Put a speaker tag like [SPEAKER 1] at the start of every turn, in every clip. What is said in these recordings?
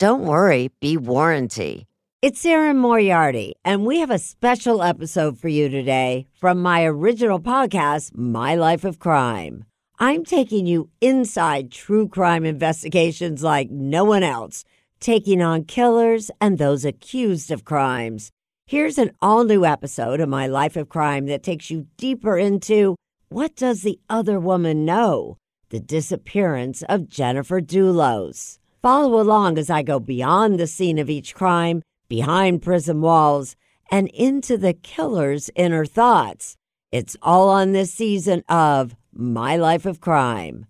[SPEAKER 1] don't worry, be warranty. It's Erin Moriarty, and we have a special episode for you today from my original podcast, My Life of Crime. I'm taking you inside true crime investigations like no one else, taking on killers and those accused of crimes. Here's an all new episode of My Life of Crime that takes you deeper into what does the other woman know? The disappearance of Jennifer Dulos. Follow along as I go beyond the scene of each crime, behind prison walls, and into the killer's inner thoughts. It's all on this season of My Life of Crime.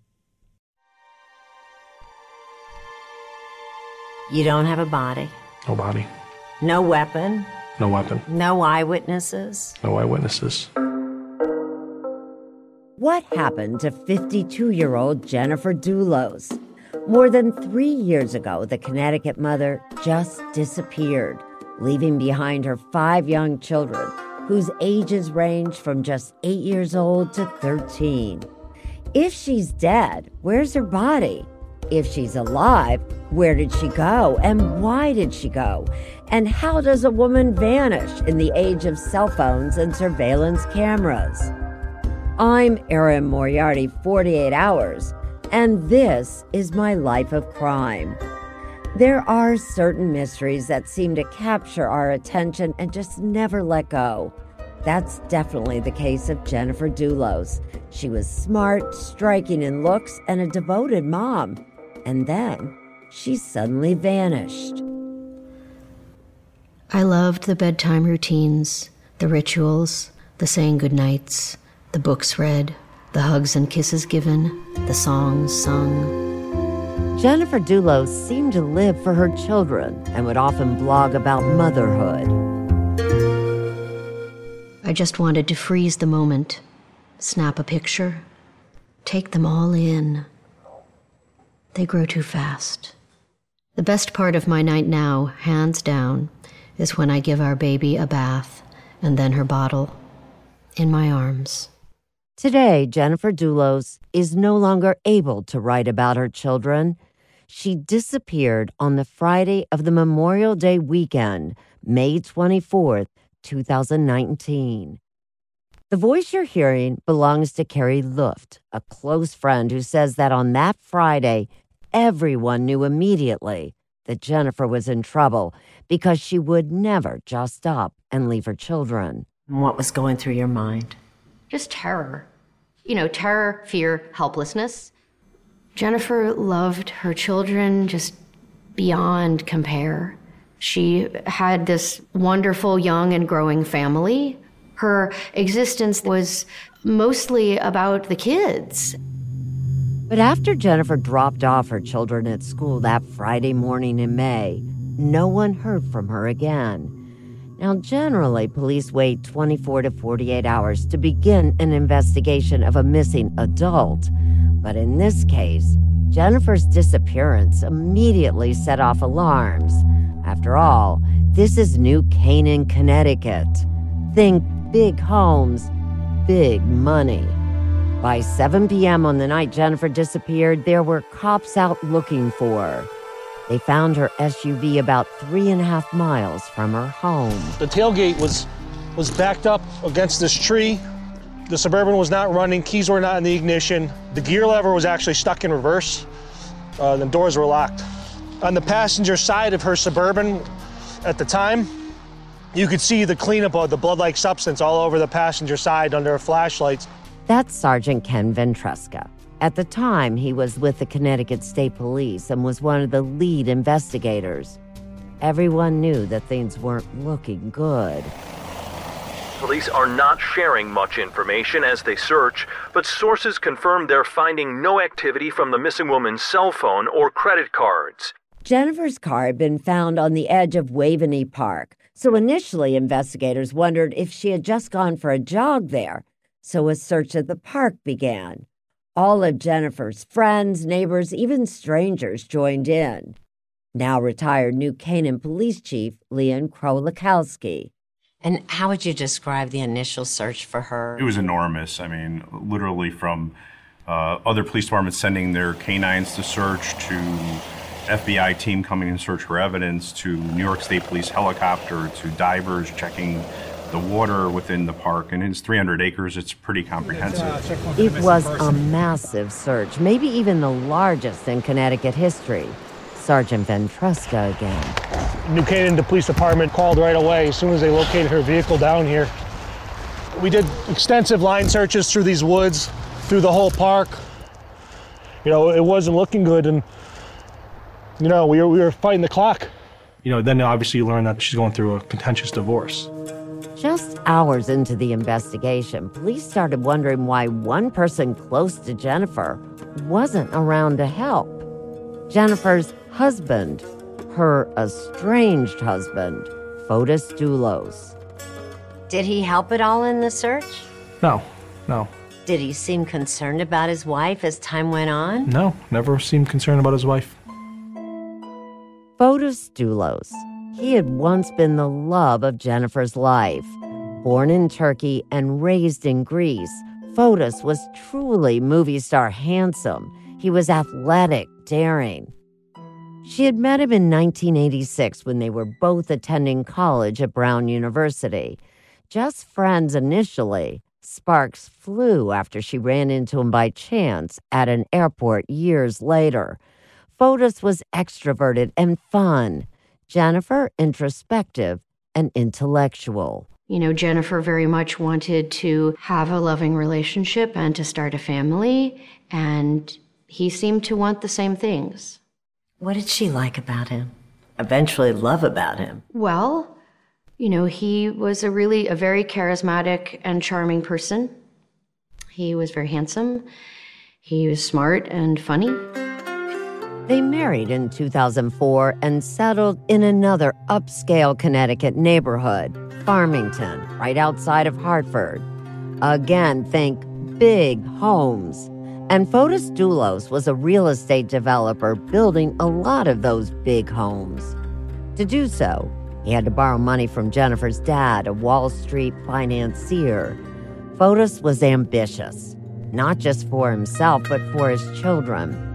[SPEAKER 1] You don't have a body,
[SPEAKER 2] No body.
[SPEAKER 1] no weapon,
[SPEAKER 2] No weapon.
[SPEAKER 1] no eyewitnesses.
[SPEAKER 2] No eyewitnesses.
[SPEAKER 1] What happened to 52 year old Jennifer Dulos? More than three years ago, the Connecticut mother just disappeared, leaving behind her five young children, whose ages range from just eight years old to 13. If she's dead, where's her body? If she's alive, where did she go and why did she go? And how does a woman vanish in the age of cell phones and surveillance cameras? I'm Erin Moriarty, 48 Hours, and this is my life of crime. There are certain mysteries that seem to capture our attention and just never let go. That's definitely the case of Jennifer Dulos. She was smart, striking in looks, and a devoted mom. And then she suddenly vanished.
[SPEAKER 3] I loved the bedtime routines, the rituals, the saying goodnights, the books read, the hugs and kisses given, the songs sung.
[SPEAKER 1] Jennifer Dulos seemed to live for her children and would often blog about motherhood.
[SPEAKER 3] I just wanted to freeze the moment, snap a picture, take them all in. They grow too fast. The best part of my night now, hands down, is when I give our baby a bath and then her bottle in my arms.
[SPEAKER 1] Today, Jennifer Dulos is no longer able to write about her children. She disappeared on the Friday of the Memorial Day weekend, May 24th, 2019. The voice you're hearing belongs to Carrie Luft, a close friend who says that on that Friday, everyone knew immediately that Jennifer was in trouble because she would never just up and leave her children. What was going through your mind?
[SPEAKER 3] Just terror. You know, terror, fear, helplessness. Jennifer loved her children just beyond compare. She had this wonderful young and growing family. her existence was mostly about the kids.
[SPEAKER 1] But after Jennifer dropped off her children at school that Friday morning in May, no one heard from her again. Now, generally, police wait 24 to 48 hours to begin an investigation of a missing adult. But in this case, Jennifer's disappearance immediately set off alarms. After all, this is New Canaan, Connecticut. Think big homes, big money. By 7 p.m. on the night Jennifer disappeared, there were cops out looking for her. They found her SUV about three and a half miles from her home.
[SPEAKER 4] The tailgate was was backed up against this tree. The Suburban was not running, keys were not in the ignition. The gear lever was actually stuck in reverse. Uh, the doors were locked. On the passenger side of her Suburban at the time, you could see the cleanup of the blood-like substance all over the passenger side under her flashlights.
[SPEAKER 1] That's Sergeant Ken Ventresca. At the time, he was with the Connecticut State Police and was one of the lead investigators. Everyone knew that things weren't looking good.
[SPEAKER 5] Police are not sharing much information as they search, but sources confirm they're finding no activity from the missing woman's cell phone or credit cards.
[SPEAKER 1] Jennifer's car had been found on the edge of Waveney Park, so initially investigators wondered if she had just gone for a jog there. So a search of the park began. All of Jennifer's friends, neighbors, even strangers joined in. Now retired New Canaan Police Chief Leon Krolikowski.
[SPEAKER 6] And how would you describe the initial search for her?
[SPEAKER 7] It was enormous. I mean, literally from uh, other police departments sending their canines to search to FBI team coming and search for evidence to New York State Police helicopter to divers checking the water within the park, and it's 300 acres. It's pretty comprehensive.
[SPEAKER 1] It was a massive search, maybe even the largest in Connecticut history. Sergeant Ventresca again.
[SPEAKER 4] New Canaan, the police department called right away as soon as they located her vehicle down here. We did extensive line searches through these woods, through the whole park. You know, it wasn't looking good, and you know, we were, we were fighting the clock.
[SPEAKER 2] You know, then obviously you learn that she's going through a contentious divorce.
[SPEAKER 1] Just hours into the investigation, police started wondering why one person close to Jennifer wasn't around to help. Jennifer's husband, her estranged husband, Fotis Dulos.
[SPEAKER 6] Did he help at all in the search?
[SPEAKER 2] No, no,
[SPEAKER 6] Did he seem concerned about his wife as time went on?
[SPEAKER 2] no, never seemed concerned about his wife.
[SPEAKER 1] Fotis Dulos. He had once been the love of Jennifer's life. Born in Turkey and raised in Greece, Fotis was truly movie star handsome. He was athletic, daring. She had met him in 1986 when they were both attending college at Brown University. Just friends initially, sparks flew after she ran into him by chance at an airport years later. Fotis was extroverted and fun. Jennifer, introspective and intellectual.
[SPEAKER 3] You know, Jennifer very much wanted to have a loving relationship and to start a family, and he seemed to want the same things.
[SPEAKER 6] What did she like about him? Eventually love about him?
[SPEAKER 3] Well, you know, he was a really a very charismatic and charming person. He was very handsome. He was smart and funny.
[SPEAKER 1] They married in 2004 and settled in another upscale Connecticut neighborhood, Farmington, right outside of Hartford. Again, think big homes. And Fotis Dulos was a real estate developer building a lot of those big homes. To do so, he had to borrow money from Jennifer's dad, a Wall Street financier. Fotis was ambitious, not just for himself, but for his children.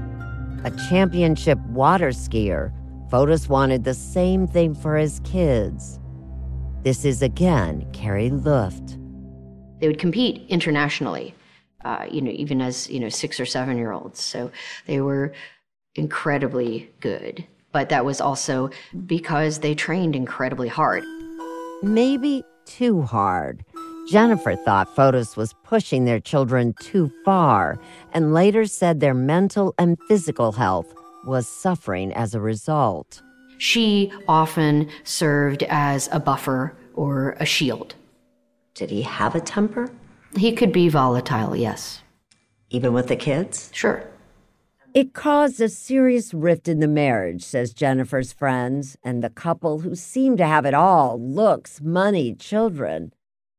[SPEAKER 1] A championship water skier, Fotis wanted the same thing for his kids. This is again Carrie Luft.
[SPEAKER 3] They would compete internationally, uh, you know, even as you know six or seven year olds. So they were incredibly good. But that was also because they trained incredibly hard.
[SPEAKER 1] Maybe too hard. Jennifer thought Fotis was pushing their children too far and later said their mental and physical health was suffering as a result.
[SPEAKER 3] She often served as a buffer or a shield
[SPEAKER 6] Did he have a temper?
[SPEAKER 3] He could be volatile, yes.
[SPEAKER 6] Even with the kids?
[SPEAKER 3] Sure.
[SPEAKER 1] It caused a serious rift in the marriage, says Jennifer's friends, and the couple, who seemed to have it all looks, money, children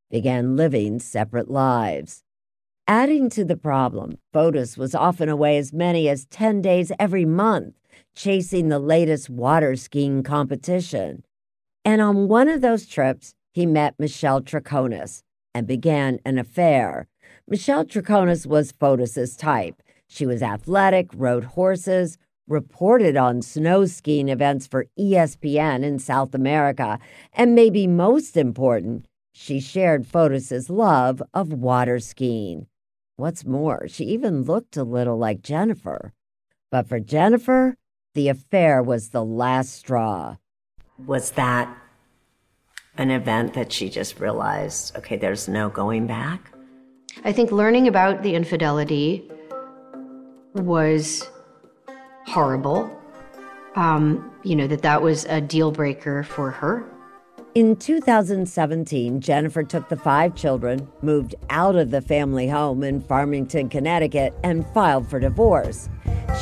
[SPEAKER 1] began living separate lives. Adding to the problem, Fotis was often away as many as 10 days every month, chasing the latest water skiing competition. And on one of those trips, he met Michelle Troconis and began an affair. Michelle Troconis was Fotis's type. She was athletic, rode horses, reported on snow skiing events for ESPN in South America, and maybe most important, she shared Fotis's love of water skiing. What's more, she even looked a little like Jennifer. But for Jennifer, the affair was the last straw.
[SPEAKER 6] Was that an event that she just realized, okay, there's no going back?
[SPEAKER 3] I think learning about the infidelity was horrible. Um, you know, that that was a deal breaker for her.
[SPEAKER 1] In 2017, Jennifer took the five children, moved out of the family home in Farmington, Connecticut, and filed for divorce.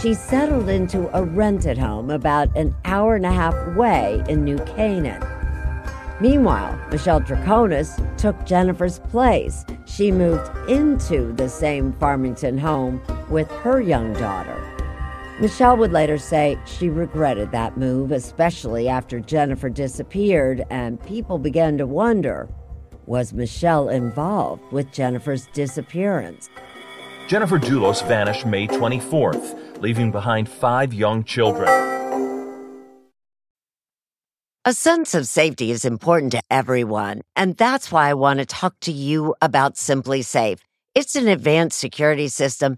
[SPEAKER 1] She settled into a rented home about an hour and a half away in New Canaan. Meanwhile, Michelle Troconis took Jennifer's place. She moved into the same Farmington home with her young daughter. Michelle would later say she regretted that move, especially after Jennifer disappeared, and people began to wonder was Michelle involved with Jennifer's disappearance?
[SPEAKER 5] Jennifer Dulos vanished May 24th, leaving behind five young children.
[SPEAKER 1] A sense of safety is important to everyone, and that's why I want to talk to you about SimpliSafe. It's an advanced security system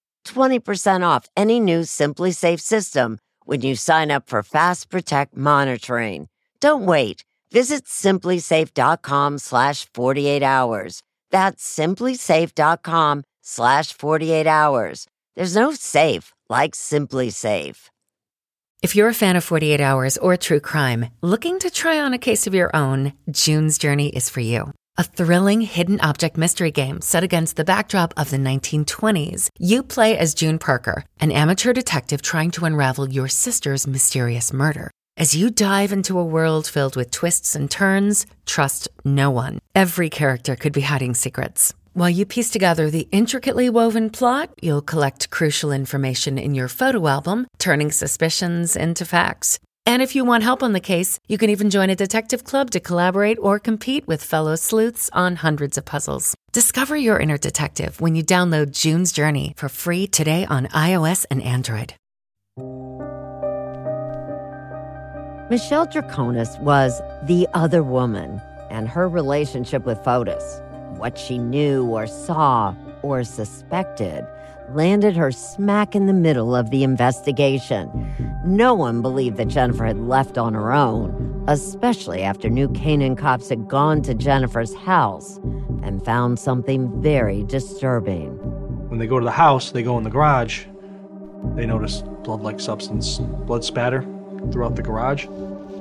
[SPEAKER 1] 20% off any new SimpliSafe system when you sign up for Fast Protect monitoring. Don't wait. Visit simplisafe.com slash 48 hours. That's simplisafe.com slash 48 hours. There's no safe like SimpliSafe.
[SPEAKER 8] If you're a fan of 48 Hours or true crime, looking to try on a case of your own, June's Journey is for you. A thrilling hidden object mystery game set against the backdrop of the 1920s. You play as June Parker, an amateur detective trying to unravel your sister's mysterious murder. As you dive into a world filled with twists and turns, trust no one. Every character could be hiding secrets. While you piece together the intricately woven plot, you'll collect crucial information in your photo album, turning suspicions into facts. And if you want help on the case, you can even join a detective club to collaborate or compete with fellow sleuths on hundreds of puzzles. Discover your inner detective when you download June's Journey for free today on iOS and Android.
[SPEAKER 1] Michelle Troconis was the other woman, and her relationship with Fotis, what she knew or saw or suspected, landed her smack in the middle of the investigation. No one believed that Jennifer had left on her own, especially after New Canaan cops had gone to Jennifer's house and found something very disturbing.
[SPEAKER 2] When they go to the house, they go in the garage. They notice blood like substance, blood spatter throughout the garage.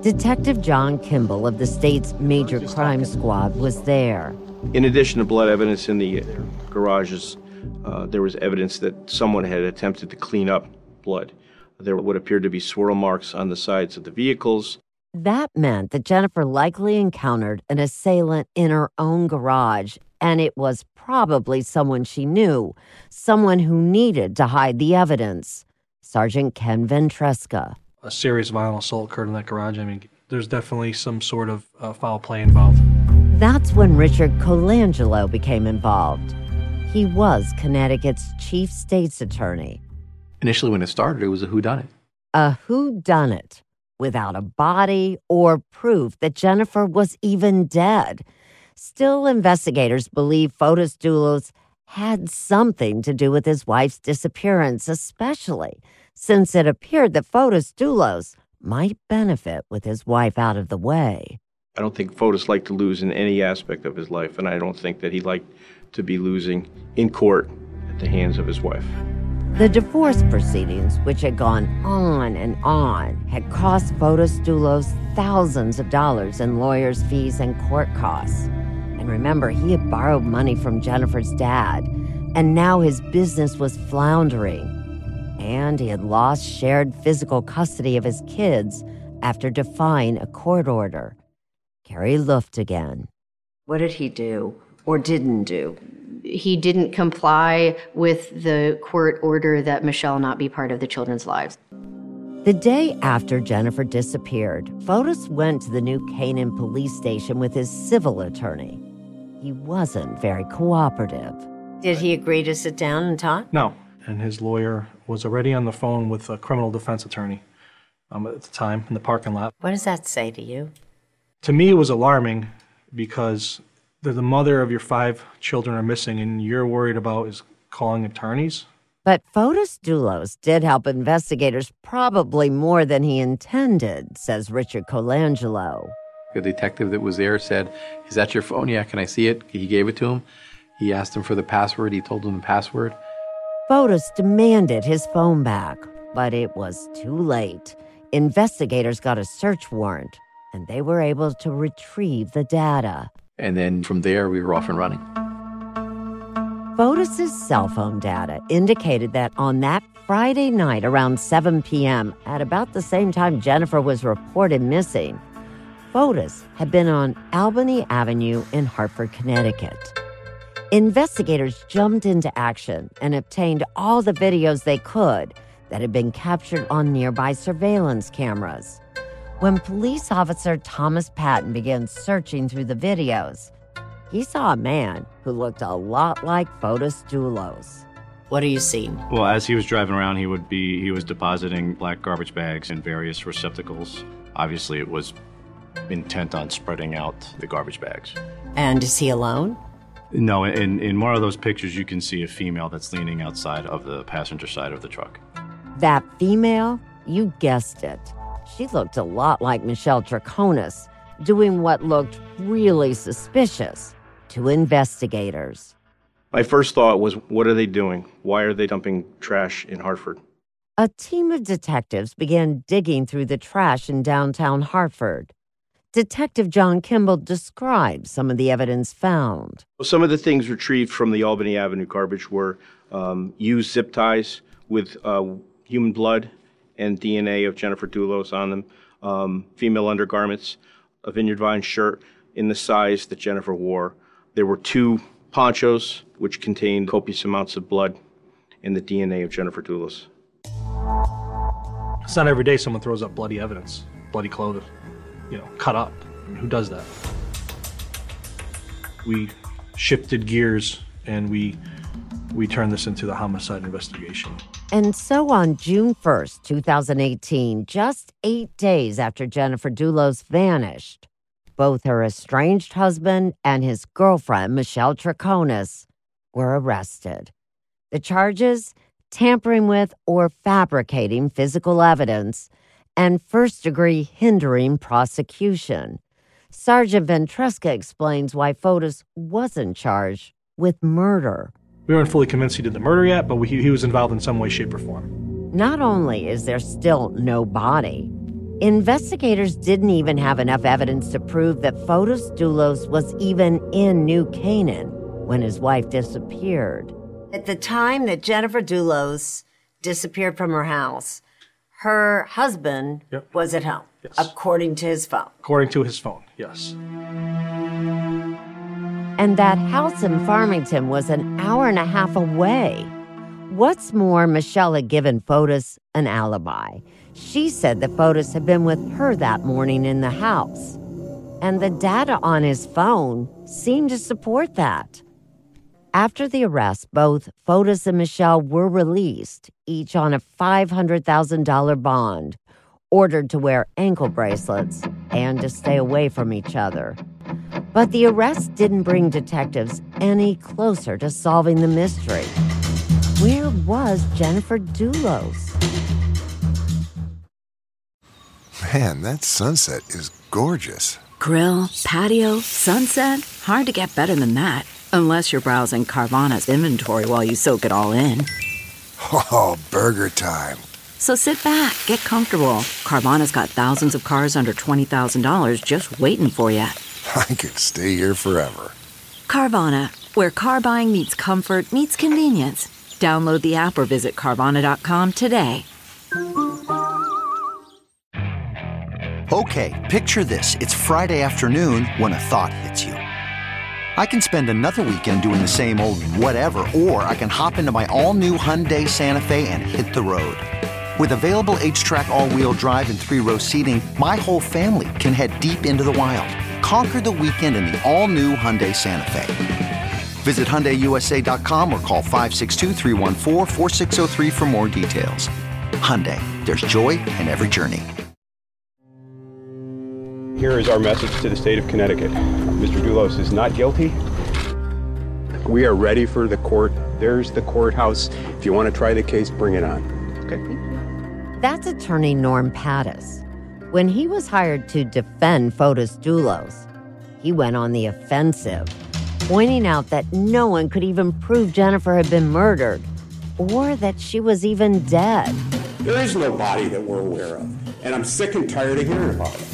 [SPEAKER 1] Detective John Kimball of the state's major crime squad was there.
[SPEAKER 9] In addition to blood evidence in the garages, uh, there was evidence that someone had attempted to clean up blood. There were what appeared to be swirl marks on the sides of the vehicles.
[SPEAKER 1] That meant that Jennifer likely encountered an assailant in her own garage, and it was probably someone she knew, someone who needed to hide the evidence. Sergeant Ken Ventresca.
[SPEAKER 2] A serious violent assault occurred in that garage. I mean, there's definitely some sort of uh, foul play involved.
[SPEAKER 1] That's when Richard Colangelo became involved. He was Connecticut's chief state's attorney.
[SPEAKER 10] Initially, when it started, it was a whodunit.
[SPEAKER 1] A whodunit without a body or proof that Jennifer was even dead. Still, investigators believe Fotis Dulos had something to do with his wife's disappearance, especially since it appeared that Fotis Dulos might benefit with his wife out of the way.
[SPEAKER 9] I don't think Fotis liked to lose in any aspect of his life, and I don't think that he liked to be losing in court at the hands of his wife.
[SPEAKER 1] The divorce proceedings, which had gone on and on, had cost Fotis Dulos thousands of dollars in lawyers' fees and court costs. And remember, he had borrowed money from Jennifer's dad, and now his business was floundering. And he had lost shared physical custody of his kids after defying a court order. Carrie Luft again.
[SPEAKER 6] What did he do or didn't do?
[SPEAKER 3] He didn't comply with the court order that Michelle not be part of the children's lives.
[SPEAKER 1] The day after Jennifer disappeared, Fotis went to the New Canaan police station with his civil attorney. He wasn't very cooperative.
[SPEAKER 6] Did he agree to sit down and talk?
[SPEAKER 2] No. And his lawyer was already on the phone with a criminal defense attorney um, at the time in the parking lot.
[SPEAKER 6] What does that say to you?
[SPEAKER 2] To me, it was alarming because the, the mother of your five children are missing and you're worried about is calling attorneys.
[SPEAKER 1] But Fotis Dulos did help investigators probably more than he intended, says Richard Colangelo.
[SPEAKER 10] The detective that was there said, Is that your phone? Yeah, can I see it? He gave it to him. He asked him for the password. He told him the password.
[SPEAKER 1] Fotis demanded his phone back, but it was too late. Investigators got a search warrant, and they were able to retrieve the data.
[SPEAKER 10] And then from there, we were off and running.
[SPEAKER 1] Fotis's cell phone data indicated that on that Friday night around 7 p.m., at about the same time Jennifer was reported missing, Fotis had been on Albany Avenue in Hartford, Connecticut. Investigators jumped into action and obtained all the videos they could that had been captured on nearby surveillance cameras. When police officer Thomas Patton began searching through the videos, he saw a man who looked a lot like Fotis Dulos.
[SPEAKER 6] What are you seeing?
[SPEAKER 11] Well, as he was driving around, he would be he was depositing black garbage bags in various receptacles. Obviously, it was intent on spreading out the garbage bags.
[SPEAKER 6] And is he alone?
[SPEAKER 11] No, in in one of those pictures, you can see a female that's leaning outside of the passenger side of the truck.
[SPEAKER 1] That female, you guessed it. She looked a lot like Michelle Troconis, doing what looked really suspicious to investigators.
[SPEAKER 9] My first thought was, what are they doing? Why are they dumping trash in Hartford?
[SPEAKER 1] A team of detectives began digging through the trash in downtown Hartford. Detective John Kimball describes some of the evidence found.
[SPEAKER 9] Some of the things retrieved from the Albany Avenue garbage were um, used zip ties with uh, human blood and DNA of Jennifer Dulos on them, um, female undergarments, a Vineyard Vine shirt in the size that Jennifer wore. There were two ponchos which contained copious amounts of blood and the DNA of Jennifer Dulos.
[SPEAKER 2] It's not every day someone throws up bloody evidence, bloody clothes, you know, cut up. I mean, who does that? We shifted gears and we we turned this into the homicide investigation.
[SPEAKER 1] And so on June 1st, 2018, just eight days after Jennifer Dulos vanished, both her estranged husband and his girlfriend, Michelle Troconis, were arrested. The charges tampering with or fabricating physical evidence and first degree hindering prosecution. Sergeant Ventresca explains why Fotis wasn't charged with murder.
[SPEAKER 2] We weren't fully convinced he did the murder yet, but we, he was involved in some way, shape, or form.
[SPEAKER 1] Not only is there still no body, investigators didn't even have enough evidence to prove that Fotis Dulos was even in New Canaan when his wife disappeared.
[SPEAKER 6] At the time that Jennifer Dulos disappeared from her house, her husband
[SPEAKER 2] Yep.
[SPEAKER 6] was at home,
[SPEAKER 2] Yes.
[SPEAKER 6] according to his phone.
[SPEAKER 2] According to his phone, yes.
[SPEAKER 1] And that house in Farmington was an hour and a half away. What's more, Michelle had given Fotis an alibi. She said that Fotis had been with her that morning in the house. And the data on his phone seemed to support that. After the arrest, both Fotis and Michelle were released, each on a $500,000 bond, ordered to wear ankle bracelets and to stay away from each other. But the arrest didn't bring detectives any closer to solving the mystery. Where was Jennifer Dulos?
[SPEAKER 12] Man, that sunset is gorgeous.
[SPEAKER 13] Grill, patio, sunset. Hard to get better than that. Unless you're browsing Carvana's inventory while you soak it all in.
[SPEAKER 12] Oh, burger time.
[SPEAKER 13] So sit back, get comfortable. Carvana's got thousands of cars under $20,000 just waiting for you.
[SPEAKER 12] I could stay here forever.
[SPEAKER 13] Carvana, where car buying meets comfort, meets convenience. Download the app or visit Carvana.com today.
[SPEAKER 14] Okay, picture this. It's Friday afternoon when a thought hits you. I can spend another weekend doing the same old whatever, or I can hop into my all new Hyundai Santa Fe and hit the road. With available HTRAC, all wheel drive, and three row seating, my whole family can head deep into the wild. Conquer the weekend in the all new Hyundai Santa Fe. Visit HyundaiUSA.com or call 562 for more details. Hyundai, there's joy in every journey.
[SPEAKER 15] Here is our message to the state of Connecticut. Mr. Dulos is not guilty. We are ready for the court. There's the courthouse. If you want to try the case, bring it on. Okay.
[SPEAKER 1] That's attorney Norm Pattis. When he was hired to defend Fotis Dulos, he went on the offensive, pointing out that no one could even prove Jennifer had been murdered or that she was even dead.
[SPEAKER 16] There is no body that we're aware of, and I'm sick and tired of hearing about it.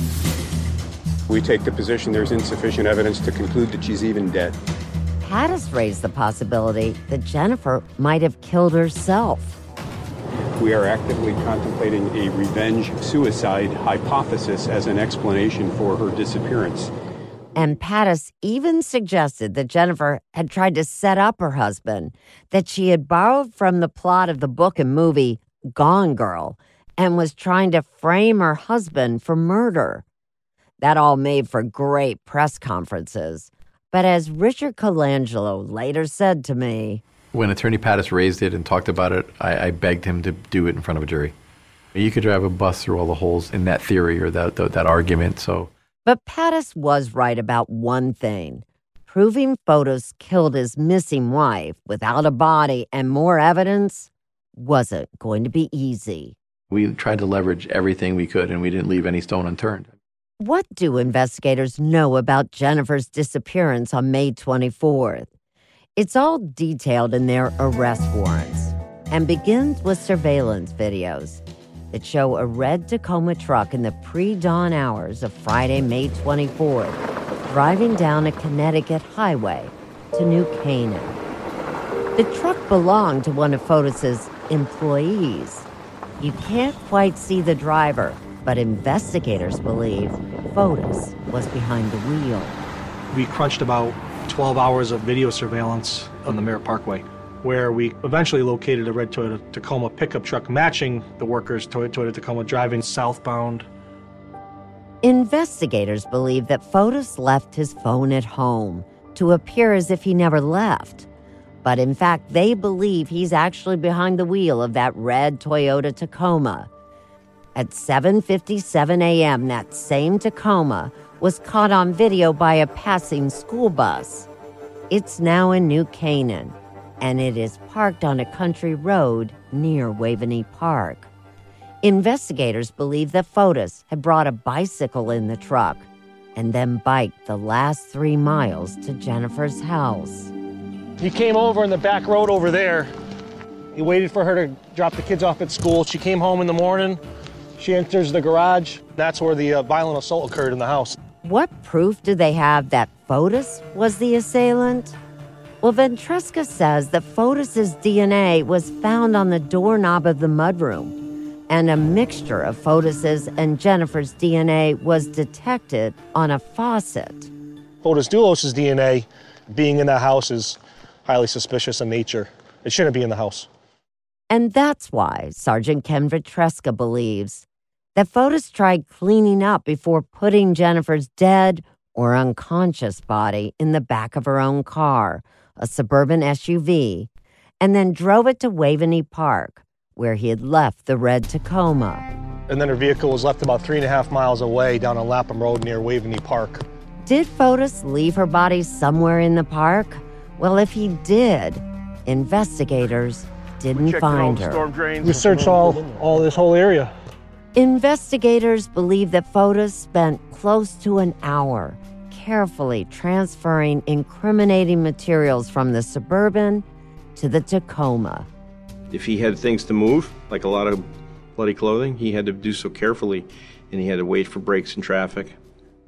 [SPEAKER 15] We take the position there's insufficient evidence to conclude that she's even dead.
[SPEAKER 1] Pattis raised the possibility that Jennifer might have killed herself.
[SPEAKER 15] We are actively contemplating a revenge suicide hypothesis as an explanation for her disappearance.
[SPEAKER 1] And Pattis even suggested that Jennifer had tried to set up her husband, that she had borrowed from the plot of the book and movie Gone Girl, and was trying to frame her husband for murder. That all made for great press conferences. But as Richard Colangelo later said to me,
[SPEAKER 10] When Attorney Pattis raised it and talked about it, I, I begged him to do it in front of a jury. You could drive a bus through all the holes in that theory or that, that, that argument. So,
[SPEAKER 1] but Pattis was right about one thing. Proving Fotis killed his missing wife without a body and more evidence wasn't going to be easy.
[SPEAKER 10] We tried to leverage everything we could and we didn't leave any stone unturned.
[SPEAKER 1] What do investigators know about Jennifer's disappearance on May 24th? It's all detailed in their arrest warrants and begins with surveillance videos that show a red Tacoma truck in the pre dawn hours of Friday, May 24th, driving down a Connecticut highway to New Canaan. The truck belonged to one of Fotis's employees. You can't quite see the driver, but investigators believe Fotis was behind the wheel.
[SPEAKER 2] We crunched about 12 hours of video surveillance on the Merritt Parkway, where we eventually located a red Toyota Tacoma pickup truck matching the workers' Toyota Tacoma driving southbound.
[SPEAKER 1] Investigators believe that Fotis left his phone at home to appear as if he never left. But in fact, they believe he's actually behind the wheel of that red Toyota Tacoma at 7:57 a.m. that same Tacoma was caught on video by a passing school bus. It's now in New Canaan and it is parked on a country road near Waveney Park. Investigators believe that Fotis had brought a bicycle in the truck and then biked the last 3 miles to Jennifer's house.
[SPEAKER 4] He came over in the back road over there. He waited for her to drop the kids off at school. She came home in the morning. She enters the garage. That's where the uh, violent assault occurred in the house.
[SPEAKER 1] What proof do they have that Fotis was the assailant? Well, Ventresca says that Fotis's DNA was found on the doorknob of the mudroom, and a mixture of Fotis's and Jennifer's DNA was detected on a faucet.
[SPEAKER 4] Fotis Dulos' DNA being in the house is highly suspicious in nature. It shouldn't be in the house.
[SPEAKER 1] And that's why Sergeant Ken Ventresca believes that Fotis tried cleaning up before putting Jennifer's dead or unconscious body in the back of her own car, a suburban SUV, and then drove it to Waveney Park, where he had left the red Tacoma.
[SPEAKER 4] And then her vehicle was left about three and a half miles away down on Lapham Road near Waveney Park.
[SPEAKER 1] Did Fotis leave her body somewhere in the park? Well, if he did, investigators didn't find her.
[SPEAKER 4] We searched all, all this whole area.
[SPEAKER 1] Investigators believe that Fotis spent close to an hour carefully transferring incriminating materials from the Suburban to the Tacoma.
[SPEAKER 9] If he had things to move, like a lot of bloody clothing, he had to do so carefully and he had to wait for breaks in traffic.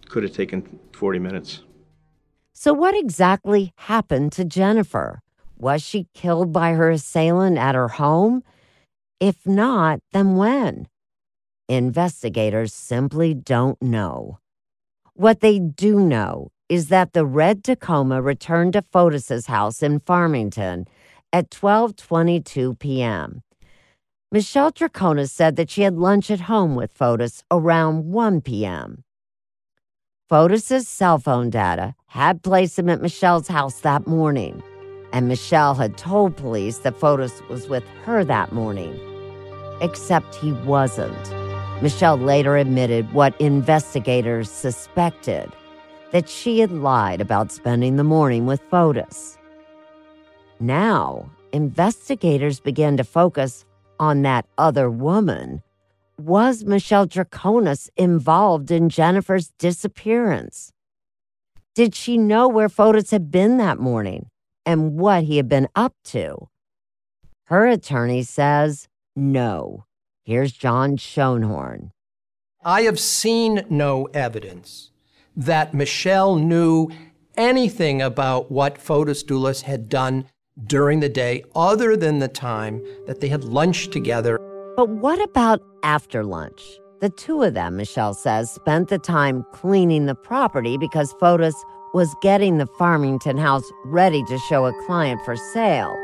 [SPEAKER 9] Could have taken 40 minutes.
[SPEAKER 1] So, what exactly happened to Jennifer? Was she killed by her assailant at her home? If not, then when? Investigators simply don't know. What they do know is that the red Tacoma returned to Fotis's house in Farmington at 12:22 p.m. Michelle Troconis said that she had lunch at home with Fotis around 1 p.m. Fotis's cell phone data had placed him at Michelle's house that morning, and Michelle had told police that Fotis was with her that morning. Except he wasn't. Michelle later admitted what investigators suspected that she had lied about spending the morning with Fotis. Now, investigators began to focus on that other woman. Was Michelle Troconis involved in Jennifer's disappearance? Did she know where Fotis had been that morning and what he had been up to? Her attorney says no. Here's John Schoenhorn.
[SPEAKER 17] I have seen no evidence that Michelle knew anything about what Fotis Dulos had done during the day other than the time that they had lunch together.
[SPEAKER 1] But what about after lunch? The two of them, Michelle says, spent the time cleaning the property because Fotis was getting the Farmington house ready to show a client for sale.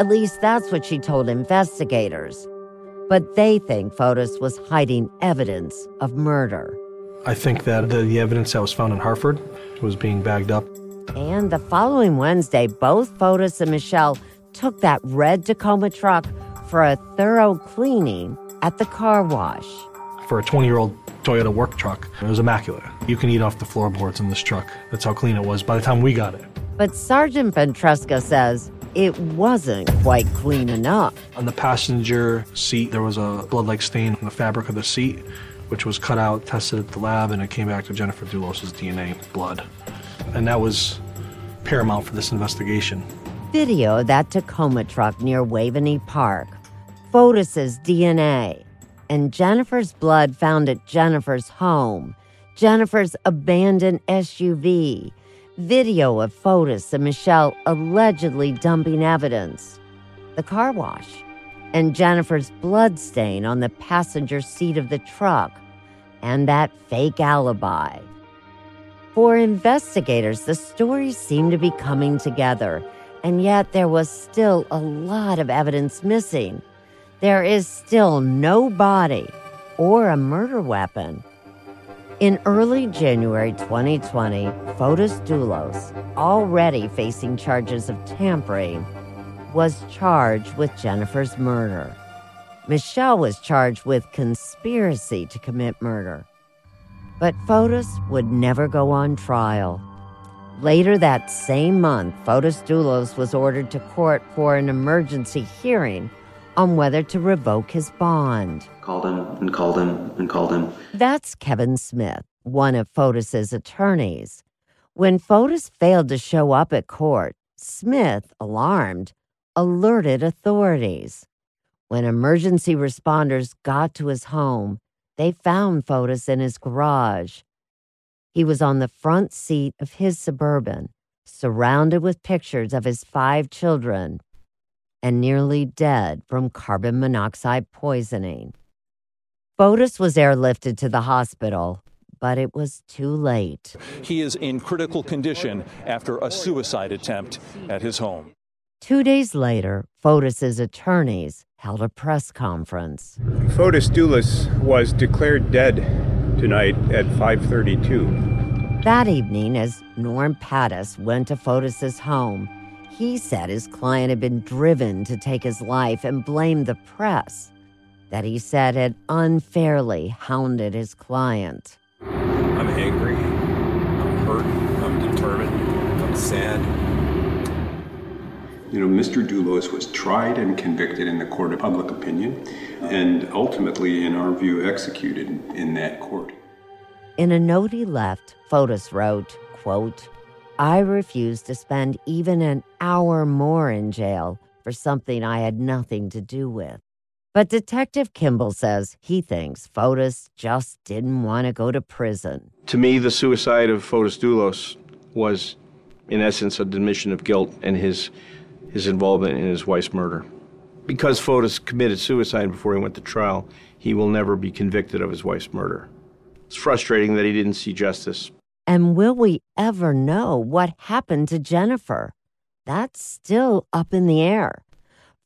[SPEAKER 1] At least that's what she told investigators. But they think Fotis was hiding evidence of murder.
[SPEAKER 2] I think that the, the evidence that was found in Hartford was being bagged up.
[SPEAKER 1] And the following Wednesday, both Fotis and Michelle took that red Tacoma truck for a thorough cleaning at the car wash.
[SPEAKER 2] For a 20 year old Toyota work truck, it was immaculate. You can eat off the floorboards in this truck. That's how clean it was by the time we got it.
[SPEAKER 1] But Sergeant Ventresca says it wasn't quite clean enough.
[SPEAKER 2] On the passenger seat, there was a blood like stain on the fabric of the seat, which was cut out, tested at the lab, and it came back to Jennifer Dulos' DNA blood. And that was paramount for this investigation.
[SPEAKER 1] Video of that Tacoma truck near Waveney Park, Fotis's DNA, and Jennifer's blood found at Jennifer's home, Jennifer's abandoned SUV, video of Fotis and Michelle allegedly dumping evidence, the car wash, and Jennifer's blood stain on the passenger seat of the truck, and that fake alibi. For investigators, the stories seemed to be coming together, and yet there was still a lot of evidence missing. There is still no body or a murder weapon. In early January 2020, Fotis Dulos, already facing charges of tampering, was charged with Jennifer's murder. Michelle was charged with conspiracy to commit murder. But Fotis would never go on trial. Later that same month, Fotis Dulos was ordered to court for an emergency hearing on whether to revoke his bond.
[SPEAKER 18] Called him and called him and called him.
[SPEAKER 1] That's Kevin Smith, one of Fotis's attorneys. When Fotis failed to show up at court, Smith, alarmed, alerted authorities. When emergency responders got to his home, they found Fotis in his garage. He was on the front seat of his Suburban, surrounded with pictures of his five children, and nearly dead from carbon monoxide poisoning. Fotis was airlifted to the hospital, but it was too late.
[SPEAKER 19] He is in critical condition after a suicide attempt at his home.
[SPEAKER 1] Two days later, Fotis's attorneys held a press conference.
[SPEAKER 15] Fotis Dulos was declared dead tonight at 5:32.
[SPEAKER 1] That evening, as Norm Pattis went to Fotis's home, he said his client had been driven to take his life and blamed the press that he said had unfairly hounded his client.
[SPEAKER 20] I'm angry. I'm hurt. I'm determined. I'm sad.
[SPEAKER 15] You know, Mr. Dulos was tried and convicted in the court of public opinion and ultimately, in our view, executed in that court.
[SPEAKER 1] In a note he left, Fotis wrote, quote, I refused to spend even an hour more in jail for something I had nothing to do with. But Detective Kimball says he thinks Fotis just didn't want to go to prison.
[SPEAKER 9] To me, the suicide of Fotis Dulos was, in essence, a admission of guilt and his, his involvement in his wife's murder. Because Fotis committed suicide before he went to trial, he will never be convicted of his wife's murder. It's frustrating that he didn't see justice.
[SPEAKER 1] And will we ever know what happened to Jennifer? That's still up in the air.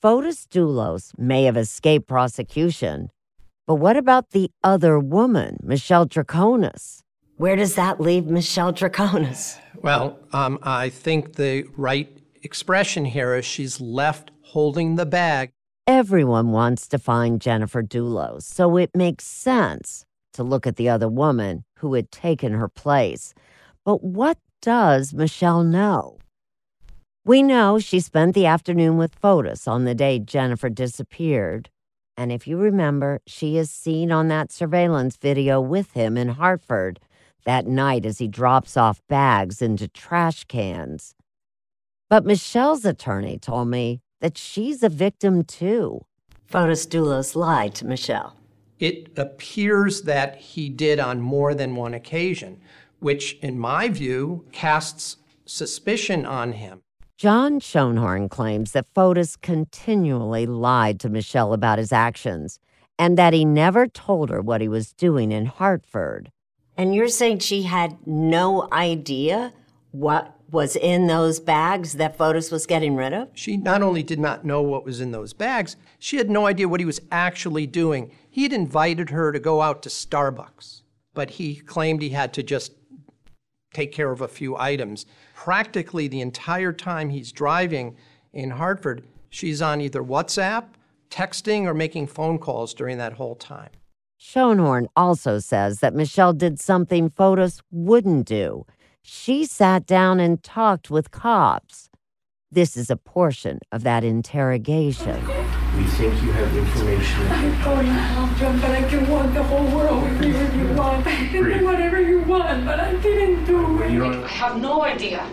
[SPEAKER 1] Fotis Dulos may have escaped prosecution, but what about the other woman, Michelle Troconis?
[SPEAKER 6] Where does that leave Michelle Troconis?
[SPEAKER 17] Well, um, I think the right expression here is she's left holding the bag.
[SPEAKER 1] Everyone wants to find Jennifer Dulos, so it makes sense to look at the other woman who had taken her place. But what does Michelle know? We know she spent the afternoon with Fotis on the day Jennifer disappeared. And if you remember, she is seen on that surveillance video with him in Hartford that night as he drops off bags into trash cans. But Michelle's attorney told me that she's a victim too.
[SPEAKER 6] Fotis Dulos lied to Michelle.
[SPEAKER 17] It appears that he did on more than one occasion, which, in my view, casts suspicion on him.
[SPEAKER 1] John Schoenhorn claims that Fotis continually lied to Michelle about his actions and that he never told her what he was doing in Hartford.
[SPEAKER 6] And you're saying she had no idea what was in those bags that Fotis was getting rid of?
[SPEAKER 17] She not only did not know what was in those bags, she had no idea what he was actually doing. He had invited her to go out to Starbucks, but he claimed he had to just take care of a few items. Practically the entire time he's driving in Hartford, she's on either WhatsApp, texting, or making phone calls during that whole time.
[SPEAKER 1] Schoenhorn also says that Michelle did something Fotis wouldn't do. She sat down and talked with cops. This is a portion of that interrogation.
[SPEAKER 21] We think you have information.
[SPEAKER 22] I'm going home, John, but I can walk the whole world with you if you want. I can do whatever you want, but I didn't do it.
[SPEAKER 23] I have no idea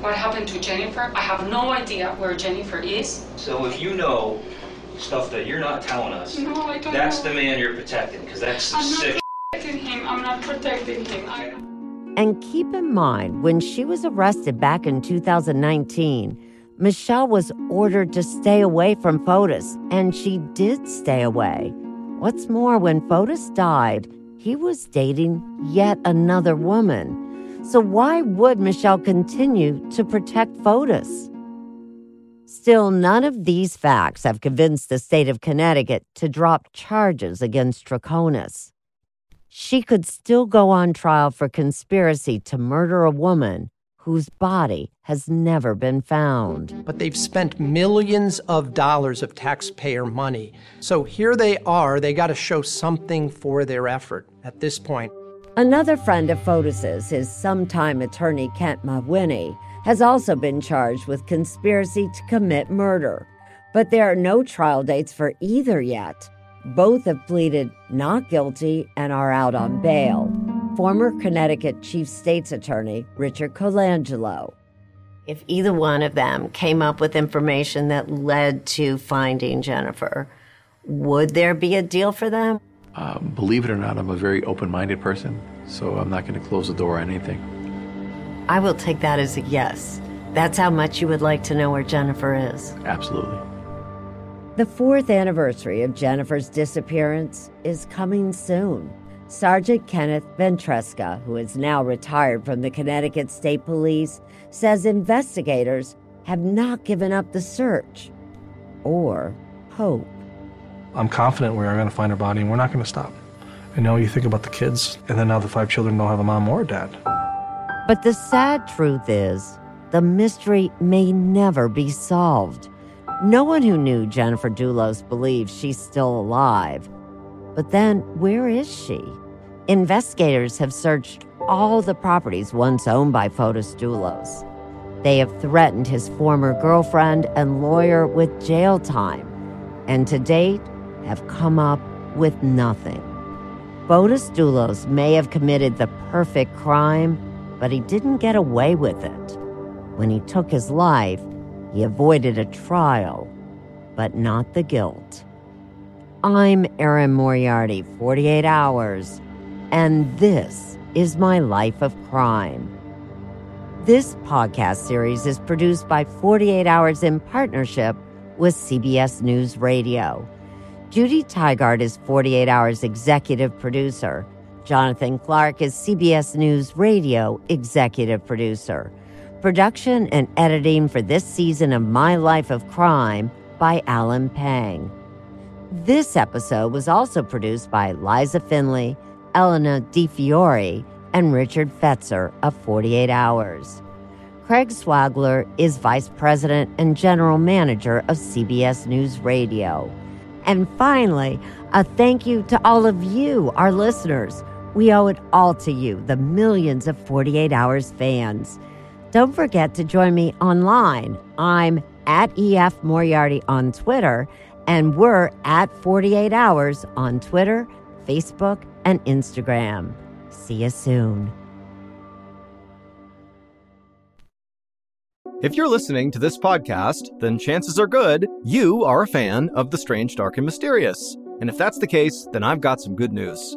[SPEAKER 23] what happened to Jennifer. I have no idea where Jennifer is.
[SPEAKER 21] So if you know stuff that you're not telling us,
[SPEAKER 23] No, I don't
[SPEAKER 21] that's
[SPEAKER 23] know.
[SPEAKER 21] the man you're protecting, because that's
[SPEAKER 23] I'm
[SPEAKER 21] sick.
[SPEAKER 23] not protecting him. I'm not protecting him. I...
[SPEAKER 1] And keep in mind, when she was arrested back in 2019, Michelle was ordered to stay away from Fotis, and she did stay away. What's more, when Fotis died, he was dating yet another woman. So why would Michelle continue to protect Fotis? Still, none of these facts have convinced the state of Connecticut to drop charges against Troconis. She could still go on trial for conspiracy to murder a woman whose body has never been found.
[SPEAKER 17] But they've spent millions of dollars of taxpayer money. So here they are, they got to show something for their effort at this point.
[SPEAKER 1] Another friend of Fotis's, his sometime attorney Kent Mawhinney, has also been charged with conspiracy to commit murder. But there are no trial dates for either yet. Both have pleaded not guilty and are out on bail. Former Connecticut Chief State's Attorney Richard Colangelo.
[SPEAKER 6] If either one of them came up with information that led to finding Jennifer, would there be a deal for them?
[SPEAKER 10] Uh, believe it or not, I'm a very open minded person, so I'm not going to close the door on anything.
[SPEAKER 6] I will take that as a yes. That's how much you would like to know where Jennifer is.
[SPEAKER 10] Absolutely.
[SPEAKER 1] The fourth anniversary of Jennifer's disappearance is coming soon. Sergeant Kenneth Ventresca, who is now retired from the Connecticut State Police, says investigators have not given up the search or hope.
[SPEAKER 2] I'm confident we are going to find her body and we're not going to stop. I know you think about the kids, and then now the five children don't have a mom or a dad.
[SPEAKER 1] But the sad truth is, the mystery may never be solved. No one who knew Jennifer Dulos believes she's still alive. But then, where is she? Investigators have searched all the properties once owned by Fotis Dulos. They have threatened his former girlfriend and lawyer with jail time, and to date have come up with nothing. Fotis Dulos may have committed the perfect crime, but he didn't get away with it. When he took his life, he avoided a trial, but not the guilt. I'm Erin Moriarty, 48 Hours, and this is my life of crime. This podcast series is produced by 48 Hours in partnership with CBS News Radio. Judy Tygard is 48 Hours executive producer. Jonathan Clark is CBS News Radio executive producer. Production and editing for this season of My Life of Crime by Alan Pang. This episode was also produced by Liza Finley, Elena DiFiore, and Richard Fetzer of 48 Hours. Craig Swagler is Vice President and General Manager of CBS News Radio. And finally, a thank you to all of you, our listeners. We owe it all to you, the millions of 48 Hours fans. Don't forget to join me online. I'm at EF Moriarty on Twitter and we're at 48 Hours on Twitter, Facebook, and Instagram. See you soon.
[SPEAKER 24] If you're listening to this podcast, then chances are good you are a fan of The Strange, Dark, and Mysterious. And if that's the case, then I've got some good news.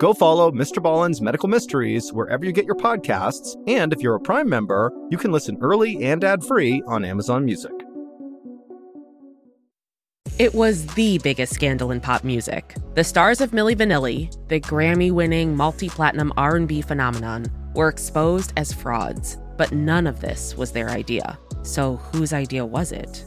[SPEAKER 24] Go follow Mr. Ballen's Medical Mysteries wherever you get your podcasts, and if you're a Prime member, you can listen early and ad-free on Amazon Music.
[SPEAKER 25] It was the biggest scandal in pop music. The stars of Milli Vanilli, the Grammy-winning multi-platinum R&B phenomenon, were exposed as frauds, but none of this was their idea. So whose idea was it?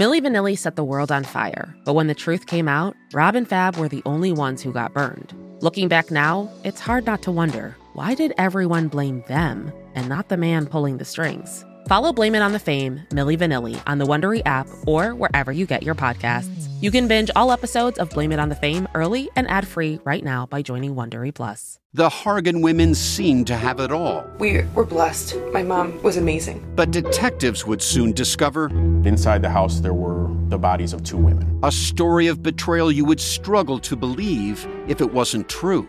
[SPEAKER 25] Milli Vanilli set the world on fire, but when the truth came out, Rob and Fab were the only ones who got burned. Looking back now, it's hard not to wonder why did everyone blame them and not the man pulling the strings? Follow Blame It on the Fame, Milli Vanilli on the Wondery app or wherever you get your podcasts. You can binge all episodes of Blame It on the Fame early and ad-free right now by joining Wondery Plus.
[SPEAKER 20] The Hargan women seemed to have it all.
[SPEAKER 26] We were blessed. My mom was amazing.
[SPEAKER 20] But detectives would soon discover
[SPEAKER 15] Inside the house, there were the bodies of two women.
[SPEAKER 20] a story of betrayal you would struggle to believe if it wasn't true.